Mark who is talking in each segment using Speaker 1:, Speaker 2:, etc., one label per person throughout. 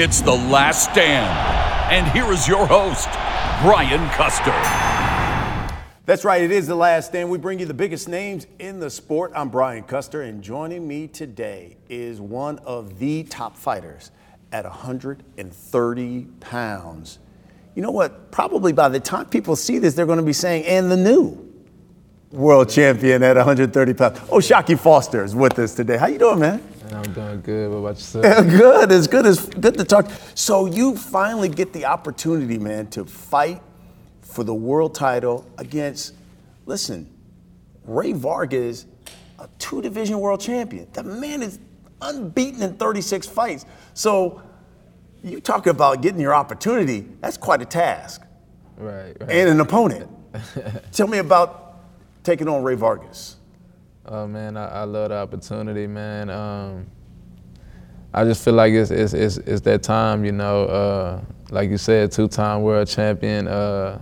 Speaker 1: It's the last stand. And here is your host, Brian Custer.
Speaker 2: That's right, it is the last stand. We bring you the biggest names in the sport. I'm Brian Custer, and joining me today is one of the top fighters at 130 pounds. You know what? Probably by the time people see this, they're going to be saying, and the new world champion at 130 pounds. Oh, Shockey Foster is with us today. How you doing, man?
Speaker 3: I'm doing good. What about yourself?
Speaker 2: good. It's good. It's good to talk. So you finally get the opportunity, man, to fight for the world title against, listen, Rey Vargas, a two division world champion. The man is unbeaten in 36 fights. So you talk about getting your opportunity, that's quite a task.
Speaker 3: Right, right.
Speaker 2: And an opponent. Tell me about taking on Rey Vargas.
Speaker 3: Oh man, I, I love the opportunity, man. Um, I just feel like it's it's it's, it's that time, you know. Uh, like you said, two-time world champion. Uh,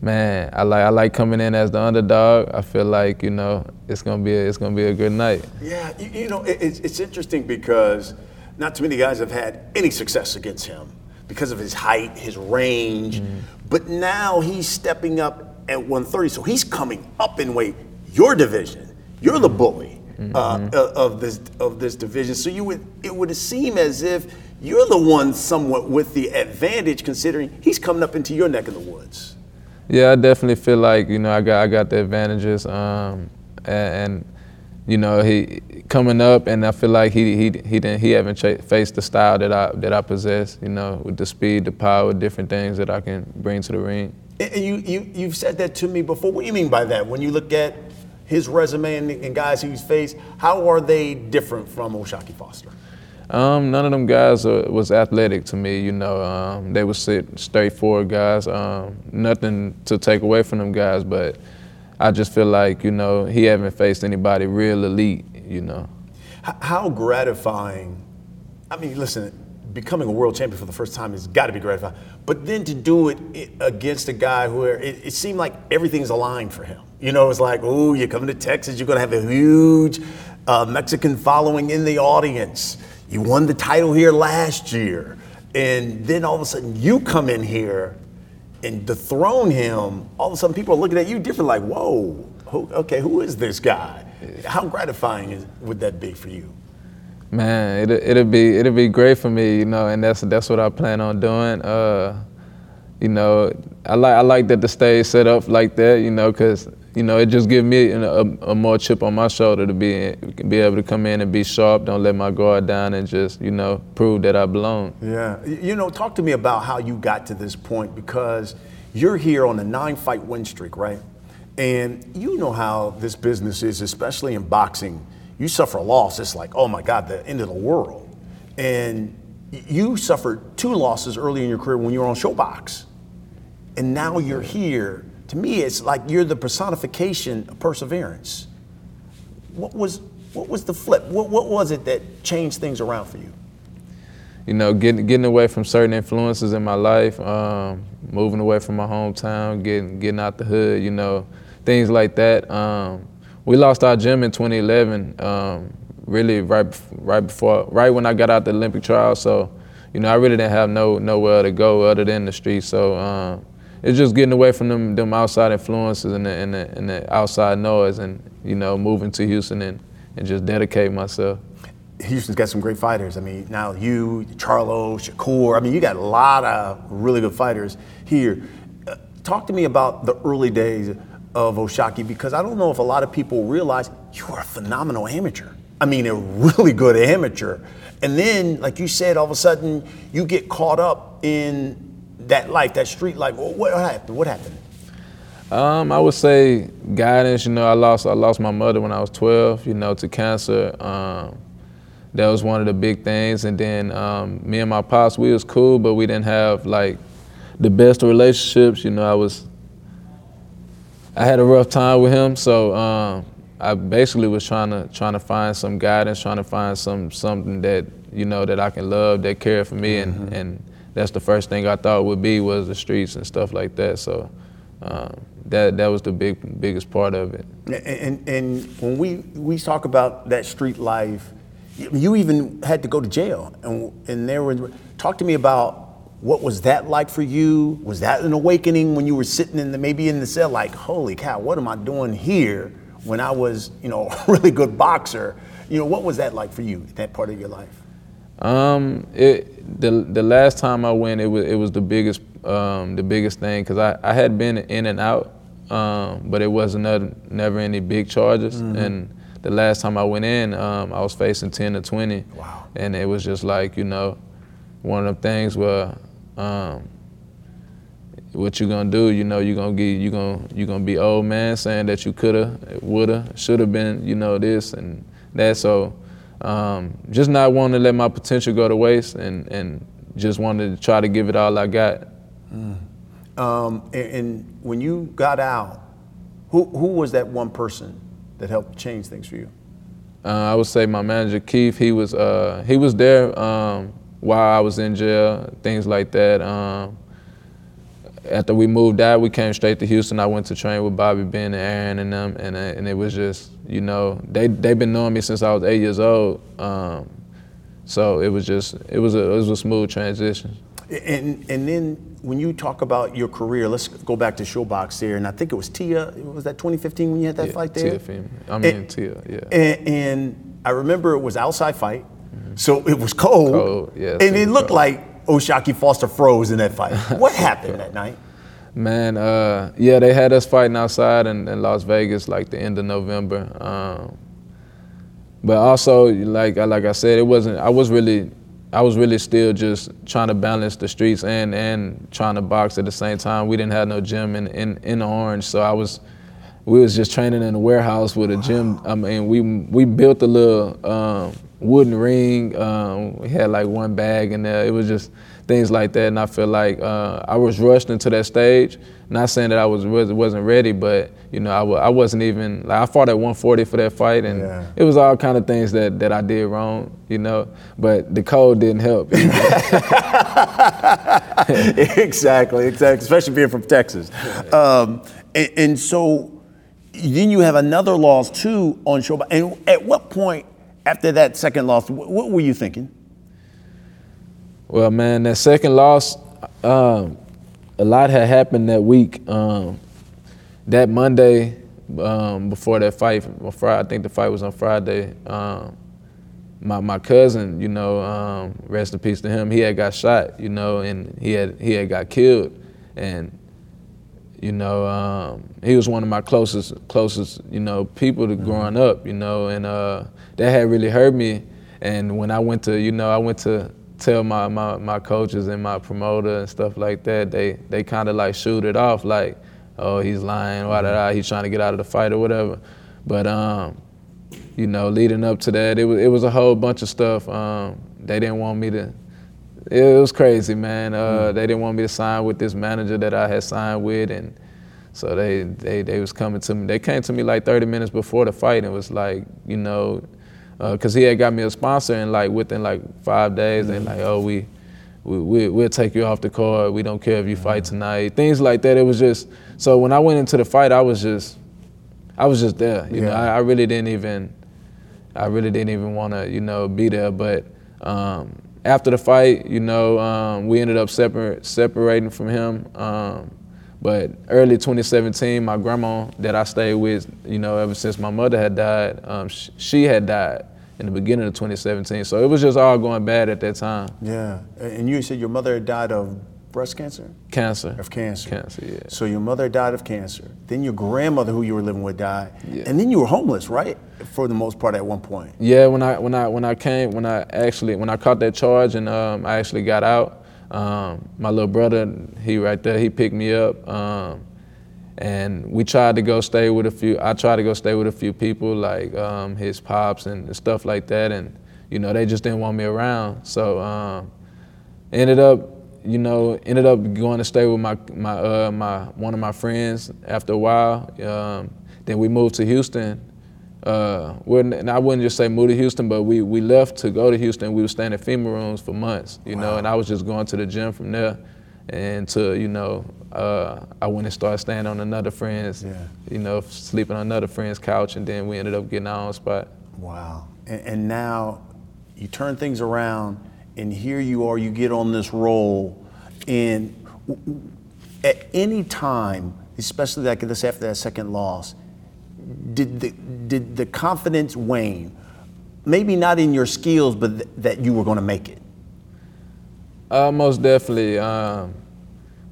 Speaker 3: man, I like I like coming in as the underdog. I feel like you know it's gonna be a, it's gonna be a good night.
Speaker 2: Yeah, you, you know it, it's it's interesting because not too many guys have had any success against him because of his height, his range. Mm. But now he's stepping up at 130, so he's coming up in weight. Your division you're the bully uh, mm-hmm. uh, of this of this division. So you would it would seem as if you're the one somewhat with the advantage, considering he's coming up into your neck of the woods.
Speaker 3: Yeah, I definitely feel like you know I got I got the advantages, um, and, and, you know he coming up, and I feel like he he he didn't he haven't ch- faced the style that I that I possess. You know, with the speed, the power, different things that I can bring to the ring.
Speaker 2: And you you you've said that to me before. What do you mean by that? When you look at his resume and, and guys he's faced, how are they different from O'Shaquie Foster?
Speaker 3: Um, none of them guys uh, was athletic to me. You know, um, they were straightforward guys. Um, nothing to take away from them guys, but I just feel like you know he haven't faced anybody real elite. You know.
Speaker 2: How gratifying! I mean, listen, becoming a world champion for the first time has got to be gratifying. But then to do it against a guy where it, it seemed like everything's aligned for him. You know, it's like, oh, you're coming to Texas, you're going to have a huge uh, Mexican following in the audience. You won the title here last year. And then all of a sudden you come in here and dethrone him. All of a sudden people are looking at you different, like, whoa, who, okay, who is this guy? How gratifying is, would that be for you?
Speaker 3: Man, it it'll be it'll be great for me, you know, and that's that's what I plan on doing. Uh, you know, I like I like that the stage set up like that, you know, because you know it just gives me a, a, more chip on my shoulder to be be able to come in and be sharp, don't let my guard down, and just you know prove that I belong.
Speaker 2: Yeah, you know, talk to me about how you got to this point because you're here on a nine fight win streak, right? And you know how this business is, especially in boxing you suffer a loss, it's like, oh my God, the end of the world. And you suffered two losses early in your career when you were on ShoBox. And now you're here. To me, it's like you're the personification of perseverance. What was what was the flip? What, what was it that changed things around for you?
Speaker 3: You know, getting getting away from certain influences in my life, um, moving away from my hometown, getting getting out the hood, you know, things like that. Um, we lost our gym in 2011. Um, really, right right before, right when I got out the Olympic trials. So, you know, I really didn't have no nowhere to go other than the street. So, um, it's just getting away from them them outside influences and the, and the, and the outside noise, and you know, moving to Houston and, and just dedicate myself.
Speaker 2: Houston's got some great fighters. I mean, now you, Charlo, Shakur. I mean, you got a lot of really good fighters here. Uh, talk to me about the early days of O'Shaquie because I don't know if a lot of people realize you were a phenomenal amateur. I mean, a really good amateur. And then, like you said, all of a sudden you get caught up in that life, that street life. What happened? What happened?
Speaker 3: Um, I would say guidance. You know, I lost I lost my mother when I was 12. You know, to cancer. Um, that was one of the big things. And then um, me and my pops, we was cool, but we didn't have like the best relationships. You know, I was I had a rough time with him, so um, I basically was trying to trying to find some guidance, trying to find some something that you know that I can love, that care for me, and mm-hmm. and that's the first thing I thought would be was the streets and stuff like that. So. Um, that that was the big biggest part of it.
Speaker 2: And, and when we we talk about that street life, you even had to go to jail, and and there was talk to me about what was that like for you? Was that an awakening when you were sitting in the maybe in the cell, like, holy cow, what am I doing here? When I was, you know, a really good boxer, you know, what was that like for you? That part of your life?
Speaker 3: Um, it the the last time I went, it was it was the biggest um, the biggest thing because I, I had been in and out, um, but it wasn't never, never any big charges. Mm-hmm. And the last time I went in, um, I was facing 10 to 20.
Speaker 2: Wow.
Speaker 3: And it was just like, you know, one of the things where um, what you gonna do, you know, you gonna get you gonna you gonna be old man saying that you coulda, woulda, shoulda been, you know, this and that. So um, just not wanting to let my potential go to waste and, and just wanted to try to give it all I got.
Speaker 2: Mm. Um, and, and, when you got out, who, who was that one person that helped change things for you?
Speaker 3: Uh, I would say my manager Keith. He was uh, he was there um, while I was in jail, things like that. Um, after we moved out, we came straight to Houston. I went to train with Bobby Ben and Aaron and them, and uh, and it was just you know they they've been knowing me since I was eight years old. Um, so it was just it was a it was a smooth transition.
Speaker 2: And and then when you talk about your career, let's go back to ShoBox here, and I think it was Tia. Was that 2015 when you had that
Speaker 3: yeah,
Speaker 2: fight there?
Speaker 3: Tia I mean and, Tia, yeah.
Speaker 2: And, and, I remember it was outside fight. So it was cold.
Speaker 3: Cold, yeah.
Speaker 2: And it looked cold. like O'Shaquie Foster froze in that fight. What happened that night?
Speaker 3: Man, uh, yeah, they had us fighting outside in, in, Las Vegas like the end of November. Um, but also, like like I said, it wasn't. I was really I was really still just trying to balance the streets and and trying to box at the same time. We didn't have no gym in in, in Orange, so I was we was just training in a warehouse with a gym. I mean, we we built a little um, wooden ring. Um, we had like one bag in there. It was just things like that. And I feel like uh, I was rushed into that stage. Not saying that I was wasn't ready, but you know I w- I wasn't even like I fought at 140 for that fight, and yeah. it was all kind of things that that I did wrong, you know. But the code didn't help. You know?
Speaker 2: exactly, exactly. Especially being from Texas, um, and, and so then you have another loss too on show. And at what point after that second loss, what were you thinking?
Speaker 3: Well, man, that second loss, um, a lot had happened that week. Um, that Monday um, before that fight, Friday, I think the fight was on Friday. Um, my my cousin, you know, um, rest in peace to him. He had got shot, you know, and he had he had got killed, and you know, um, he was one of my closest closest you know people to growing up, you know, and uh, that had really hurt me. And when I went to, you know, I went to tell my, my, my coaches and my promoter and stuff like that, they they kind of like shoot it off like, oh, he's lying, why da he's trying to get out of the fight or whatever. But um, you know, leading up to that, it was it was a whole bunch of stuff. Um, they didn't want me to. It was crazy, man. Uh, mm. They didn't want me to sign with this manager that I had signed with, and so they they they was coming to me. They came to me like 30 minutes before the fight and was like, you know, because uh, he had got me a sponsor and like within like five days mm-hmm. they like oh we we, we will take you off the card we don't care if you mm-hmm. fight tonight things like that it was just so when I went into the fight I was just I was just there you yeah. know I, I, really didn't even I really didn't even want to you know be there but um, after the fight you know um, we ended up separate separating from him um, but early 2017, my grandma that I stayed with, you know, ever since my mother had died, um, sh- she had died. in the beginning of 2017. So it was just all going bad at that time.
Speaker 2: Yeah, and you said your mother had died of breast cancer?
Speaker 3: Cancer.
Speaker 2: Of cancer.
Speaker 3: Cancer, yeah.
Speaker 2: So your mother died of cancer. Then your grandmother, who you were living with, died.
Speaker 3: Yeah.
Speaker 2: And then you were homeless, right? For the most part, at one point.
Speaker 3: Yeah, when I when I when I came when I actually when I caught that charge and um, I actually got out, um, my little brother he right there he picked me up, um, and we tried to go stay with a few. I tried to go stay with a few people like um, his pops and stuff like that, and you know they just didn't want me around. So um, ended up you know, ended up going to stay with my my uh, my one of my friends after a while. Um, then we moved to Houston. Uh, and I wouldn't just say move to Houston, but we, we left to go to Houston. We were staying at FEMA rooms for months, you wow. know, and I was just going to the gym from there. And to, you know, uh, I went and started staying on another friend's, yeah. you know, sleeping on another friend's couch, and then we ended up getting our own spot.
Speaker 2: Wow. And, and now you turn things around and here you are, you get on this roll, and at any time, especially like this after that second loss, did the, did the confidence wane? Maybe not in your skills, but th- that you were going to make it.
Speaker 3: Uh, most definitely, um,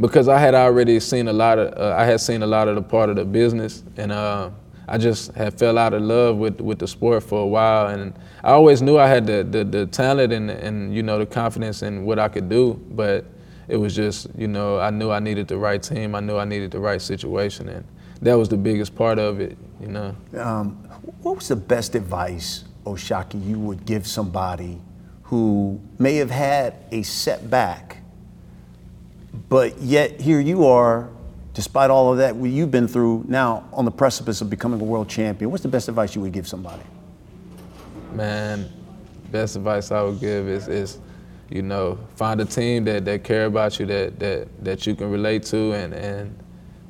Speaker 3: because I had already seen a lot of, uh, I had seen a lot of the part of the business, and uh, I just had fell out of love with, with the sport for a while, and I always knew I had the, the, the talent and, and you know the confidence in what I could do, but it was just you know I knew I needed the right team, I knew I needed the right situation, and that was the biggest part of it, you know. Um,
Speaker 2: what was the best advice, O'Shaquie, you would give somebody who may have had a setback, but yet here you are despite all of that you've been through now on the precipice of becoming a world champion, what's the best advice you would give somebody?
Speaker 3: Man, best advice I would give is, is you know, find a team that, that care about you, that, that, that you can relate to, and, and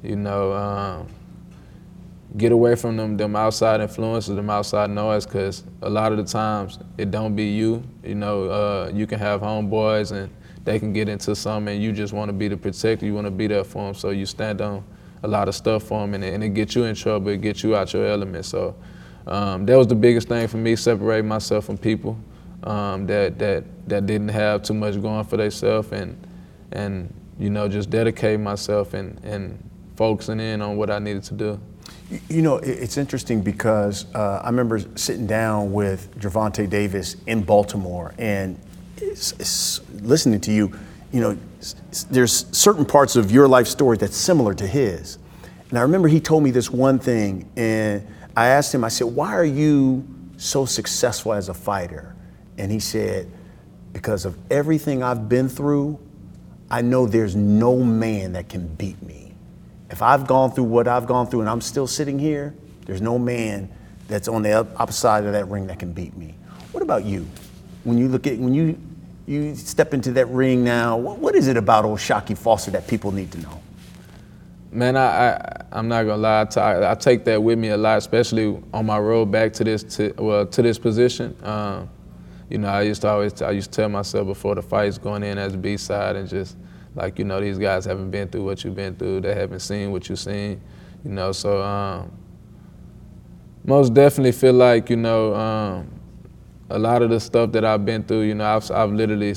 Speaker 3: you know, um, get away from them, them outside influences, them outside noise, because a lot of the times it don't be you. You know, uh, you can have homeboys and they can get into something and you just want to be the protector, you want to be there for them. So you stand on a lot of stuff for them and it, and it gets you in trouble, it gets you out your element. So um, that was the biggest thing for me, separating myself from people um, that, that, that didn't have too much going for themselves and, and, you know, just dedicating myself and, and focusing in on what I needed to do.
Speaker 2: You know, it's interesting because uh, I remember sitting down with Gervonta Davis in Baltimore, and listening to you, you know, there's certain parts of your life story that's similar to his. And I remember he told me this one thing, and I asked him, I said, Why are you so successful as a fighter? And he said, Because of everything I've been through, I know there's no man that can beat me. If I've gone through what I've gone through and I'm still sitting here, there's no man that's on the opposite side of that ring that can beat me. What about you? When you look at when you you step into that ring now. What, what is it about O'Shaquie Foster that people need to know?
Speaker 3: Man, I, I am not gonna lie. I, I, take that with me a lot, especially on my road back to this to well to this position. Um, you know, I used to always I used to tell myself before the fights going in as B side and just like you know these guys haven't been through what you've been through. They haven't seen what you've seen. You know, so um, most definitely feel like you know um, a lot of the stuff that I've been through, you know, I've, I've literally,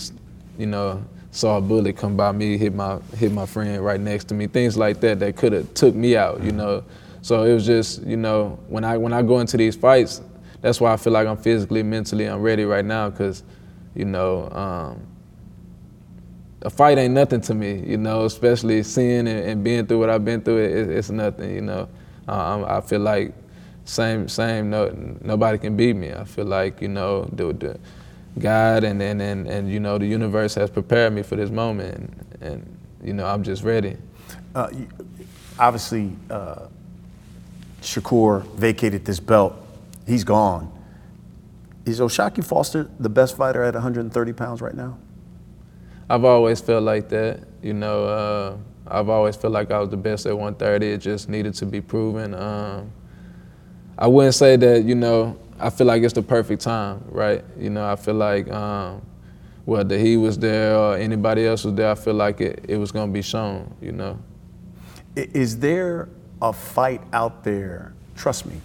Speaker 3: you know, saw a bullet come by me, hit my hit my friend right next to me, things like that that could have took me out, you know. So it was just, you know, when I when I go into these fights, that's why I feel like I'm physically, mentally, I'm ready right now, cause, you know, um, a fight ain't nothing to me, you know, especially seeing and, and being through what I've been through. It, it's nothing, you know. Uh, I feel like same same no nobody can beat me. I feel like you know the, the God and, and and and you know the universe has prepared me for this moment, and, and you know I'm just ready. Uh,
Speaker 2: obviously, uh, Shakur vacated this belt. He's gone. Is O'Shaquie Foster the best fighter at 130 pounds right now?
Speaker 3: I've always felt like that. You know, uh, I've always felt like I was the best at 130. It just needed to be proven. Um, I wouldn't say that, you know, I feel like it's the perfect time, right? You know, I feel like um, whether he was there or anybody else was there, I feel like it, it was going to be shown, you know.
Speaker 2: Is there a fight out there, trust me,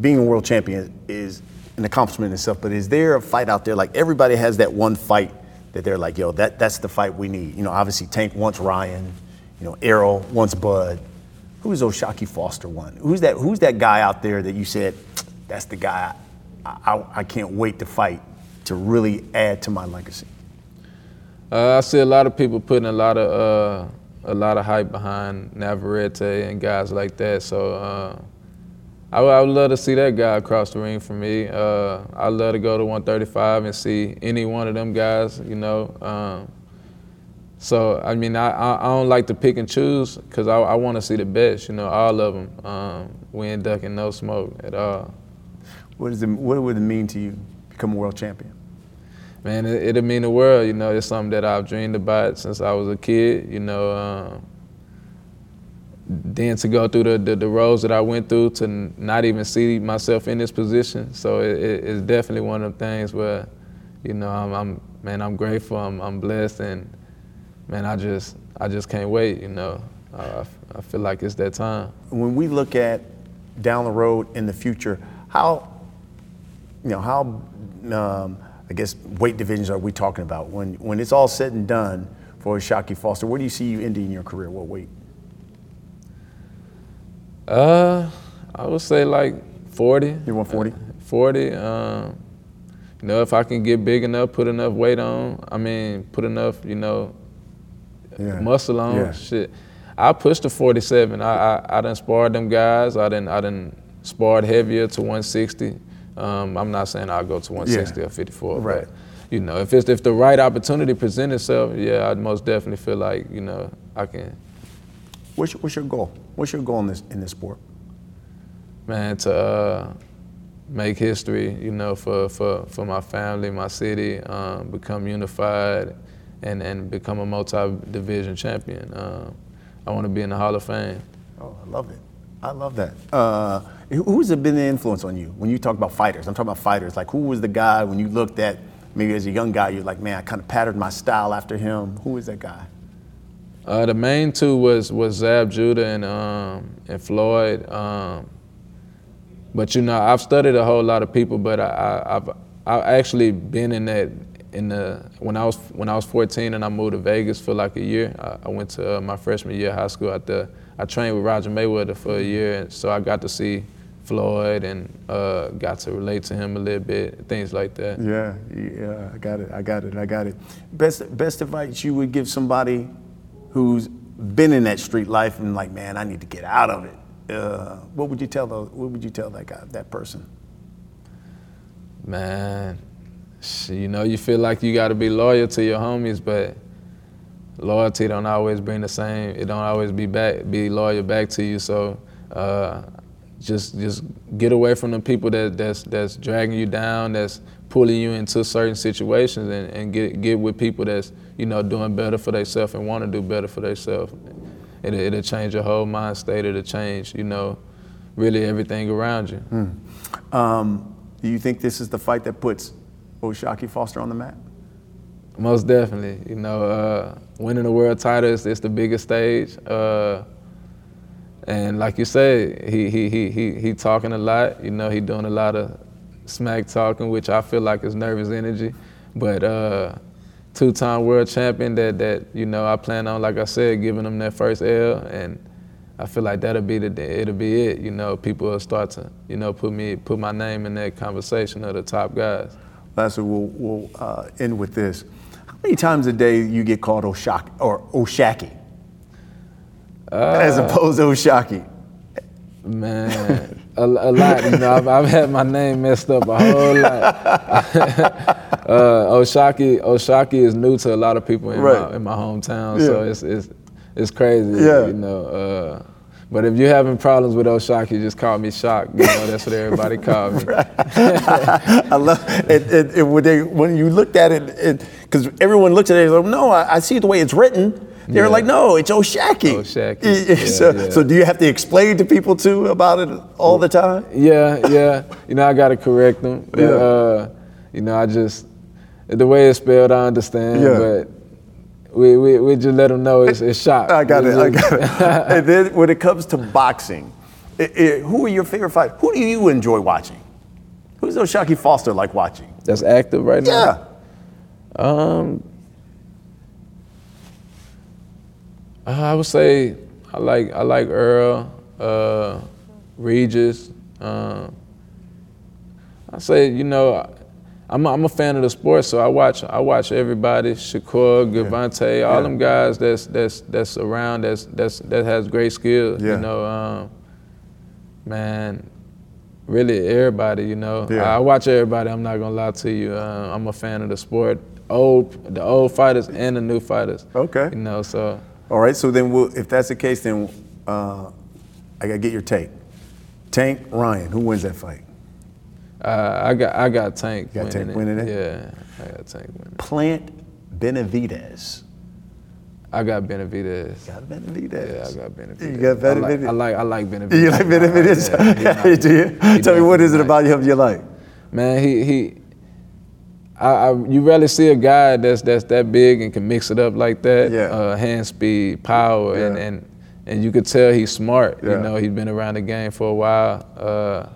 Speaker 2: being a world champion is an accomplishment in itself, but is there a fight out there? Like everybody has that one fight that they're like, yo, that, that's the fight we need. You know, obviously Tank wants Ryan, you know, Errol wants Bud. Who's O'Shaquie Foster one? Who's that? Who's that guy out there that you said, that's the guy I, I, I can't wait to fight to really add to my legacy?
Speaker 3: Uh, I see a lot of people putting a lot of uh, a lot of hype behind Navarrete and guys like that. So uh, I, would, I, would love to see that guy across the ring for me. Uh, I'd love to go to 135 and see any one of them guys. You know. Um, so I mean, I, I don't like to pick and choose because I, I want to see the best. You know, all of them. Um, we ain't ducking no smoke at all.
Speaker 2: What does it, What would it mean to you become a world champion?
Speaker 3: Man, it, it'll mean the world. You know, it's something that I've dreamed about since I was a kid. You know, um, then to go through the, the, the roads that I went through to not even see myself in this position. So it, it, it's definitely one of the things where, you know, I'm, I'm man, I'm grateful. I'm, I'm blessed, and man, I just I just can't wait. You know, uh, I feel like it's that time.
Speaker 2: When we look at down the road in the future, how you know how um, I guess weight divisions are we talking about? When when it's all said and done for Shaki Foster, where do you see you ending your career? What weight?
Speaker 3: Uh, I would say like 40.
Speaker 2: You want 40? Uh,
Speaker 3: 40. Um, you know, if I can get big enough, put enough weight on, I mean, put enough, you know, yeah. muscle on, yeah. shit. I pushed to 47. I, I I done sparred them guys. I didn't I didn't sparred heavier to 160. Um, I'm not saying I'll go to 160 yeah. or 54, right. but you know, if it's if the right opportunity presents itself, yeah, I'd most definitely feel like you know I can.
Speaker 2: What's your, what's your goal? What's your goal in this in this sport?
Speaker 3: Man, to uh, make history, you know, for, for, for my family, my city, um, become unified, and, and become a multi-division champion. Um, I want to be in the Hall of Fame.
Speaker 2: Oh, I love it. I love that. Uh, who's been the influence on you when you talk about fighters? I'm talking about fighters. Like, who was the guy when you looked at maybe as a young guy, you're like, man, I kind of patterned my style after him. Who was that guy?
Speaker 3: Uh, the main two was was Zab Judah and um, and Floyd. Um, but you know, I've studied a whole lot of people, but I, I, have I've actually been in that in the when I was when I was 14 and I moved to Vegas for like a year. I, I went to uh, my freshman year of high school. At the I trained with Roger Mayweather for a year, and so I got to see Floyd and uh, got to relate to him a little bit, things like that.
Speaker 2: Yeah, yeah, I got it, I got it, I got it. Best best advice you would give somebody who's been in that street life and like, man, I need to get out of it. Uh, what would you tell those, What would you tell that guy, that person?
Speaker 3: Man, you know, you feel like you got to be loyal to your homies, but loyalty don't always bring the same. It don't always be back, be loyal back to you. So uh, just just get away from the people that that's that's dragging you down, that's pulling you into certain situations, and, and get get with people that's you know doing better for themselves and want to do better for themselves. It, it'll change your whole mind state. It'll change you know really everything around you.
Speaker 2: Hmm. Um, do you think this is the fight that puts O'Shaquie Foster on the map?
Speaker 3: Most definitely. You know, uh, winning the world title is, is the biggest stage. Uh, and like you said, he, he, he, he, he talking a lot. You know, he doing a lot of smack talking, which I feel like is nervous energy. But uh, two-time world champion that, that, you know, I plan on, like I said, giving him that first L. And I feel like that'll be the it'll be it. You know, people will start to, you know, put me put my name in that conversation of the top guys.
Speaker 2: Lastly, we'll, we'll uh, end with this. How many times a day you get called Oshaki or Oshaki? Uh, as opposed to Oshaki?
Speaker 3: Man, a, a, lot. You know, I've, I've, had my name messed up a whole lot. uh, Oshaki, Oshaki is new to a lot of people in, right. my, in my hometown, yeah. so it's, it's it's crazy. Yeah. You know, uh, but if you're having problems with Oshaki, just call me Shock. You know, that's what everybody call me.
Speaker 2: I love it, it, it, when, they, when you looked at it, because everyone looks at it, and like, no, I, I, see the way it's written. They're yeah. like, no, it's Oshaki.
Speaker 3: Oshaki.
Speaker 2: Yeah, so, yeah. so do you have to explain to people too about it all the time?
Speaker 3: Yeah, yeah. You know, I got to correct them. But, uh, you know, I just, the way it's spelled, I understand. But we, we, we just let them know it's, it's shot.
Speaker 2: I got it. I got it. and then when it comes to boxing, it, it, who are your favorite fighters? Who do you enjoy watching? Who's O'Shaquie Foster like watching?
Speaker 3: That's active right now.
Speaker 2: Yeah.
Speaker 3: Um, uh, I would say I like I like Earl, uh, Regis. Um, I say you know I'm a, I'm a fan of the sport, so I watch I watch everybody. Shakur, Gavante, all
Speaker 2: Yeah.
Speaker 3: them guys that's that's that's around that's that's that has great skills.
Speaker 2: Yeah.
Speaker 3: You know, um, man, really everybody. You know,
Speaker 2: Yeah.
Speaker 3: I, I watch everybody. I'm not gonna lie to you. Uh, I'm a fan of the sport. Old the old fighters and the new fighters.
Speaker 2: Okay.
Speaker 3: You know, so
Speaker 2: All right, so then we'll, if that's the case, then uh, I gotta get your take. Tank Ryan, who wins that fight?
Speaker 3: uh, I got I got Tank.
Speaker 2: got Tank
Speaker 3: winning
Speaker 2: winning it?
Speaker 3: Yeah, I got Tank winning.
Speaker 2: Plant Benavidez.
Speaker 3: I got Benavidez.
Speaker 2: Got Benavidez.
Speaker 3: Yeah, I got Benavidez.
Speaker 2: You got
Speaker 3: I like,
Speaker 2: Benavidez?
Speaker 3: I like I like Benavidez.
Speaker 2: You like Benavidez?
Speaker 3: Yeah, he
Speaker 2: Do you?
Speaker 3: he
Speaker 2: Tell me what is it
Speaker 3: definitely
Speaker 2: about him you like?
Speaker 3: Man, he he. I, I you rarely see a guy that's that's that big and can mix it up like that.
Speaker 2: Yeah.
Speaker 3: Uh, hand speed, power, and
Speaker 2: Yeah.
Speaker 3: and and you could tell he's smart.
Speaker 2: Yeah.
Speaker 3: You know, he's been around the game for a while. Uh,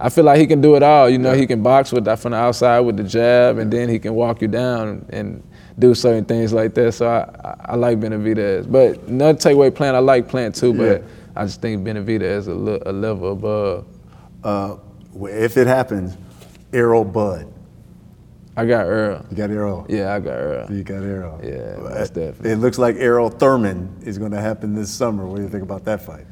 Speaker 3: I feel like he can do it all. You know,
Speaker 2: Yeah.
Speaker 3: he can box with that from the outside with the jab, and then he can walk you down and do certain things like that. So I, I, like Benavidez. But another takeaway Plant, I like Plant too, but
Speaker 2: Yeah.
Speaker 3: I just think Benavidez is a, li- a level above.
Speaker 2: Uh, if it happens, Errol Bud.
Speaker 3: I got Earl.
Speaker 2: You got Earl.
Speaker 3: Yeah, I got Earl.
Speaker 2: You got Earl.
Speaker 3: Yeah,
Speaker 2: Uh,
Speaker 3: most definitely.
Speaker 2: It looks like Errol Thurman is going to happen this summer. What do you think about that fight?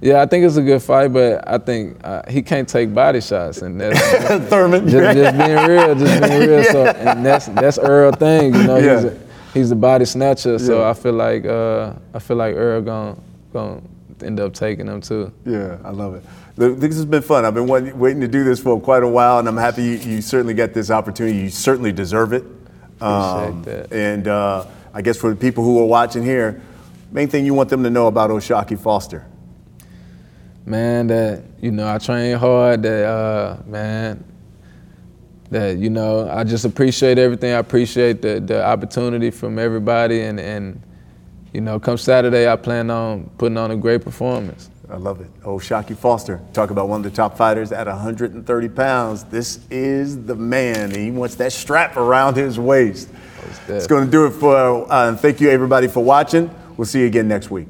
Speaker 3: Yeah, I think it's a good fight, but I think uh, he can't take body shots, and that's
Speaker 2: Thurman.
Speaker 3: just, just being real, just being real. So, and that's that's Earl thing, you know.
Speaker 2: Yeah.
Speaker 3: He's a, he's a body snatcher, so
Speaker 2: Yeah.
Speaker 3: I feel like uh, I feel like Earl gonna gonna end up taking him too.
Speaker 2: Yeah, I love it. This has been fun. I've been waiting, to do this for quite a while, and I'm happy you, you certainly got this opportunity. You certainly deserve it. Um,
Speaker 3: that.
Speaker 2: And uh, I guess for the people who are watching here, main thing you want them to know about O'Shaquie Foster.
Speaker 3: man, that you know, I train hard. That uh, man, that you know, I just appreciate everything. I appreciate the the opportunity from everybody, and and you know, come Saturday, I plan on putting on a great performance.
Speaker 2: I love it. O'Shaquie Foster, talk about one of the top fighters at 130 pounds. This is the man. He wants that strap around his waist. It's going to do it for, uh, thank you everybody for watching. We'll see you again next week.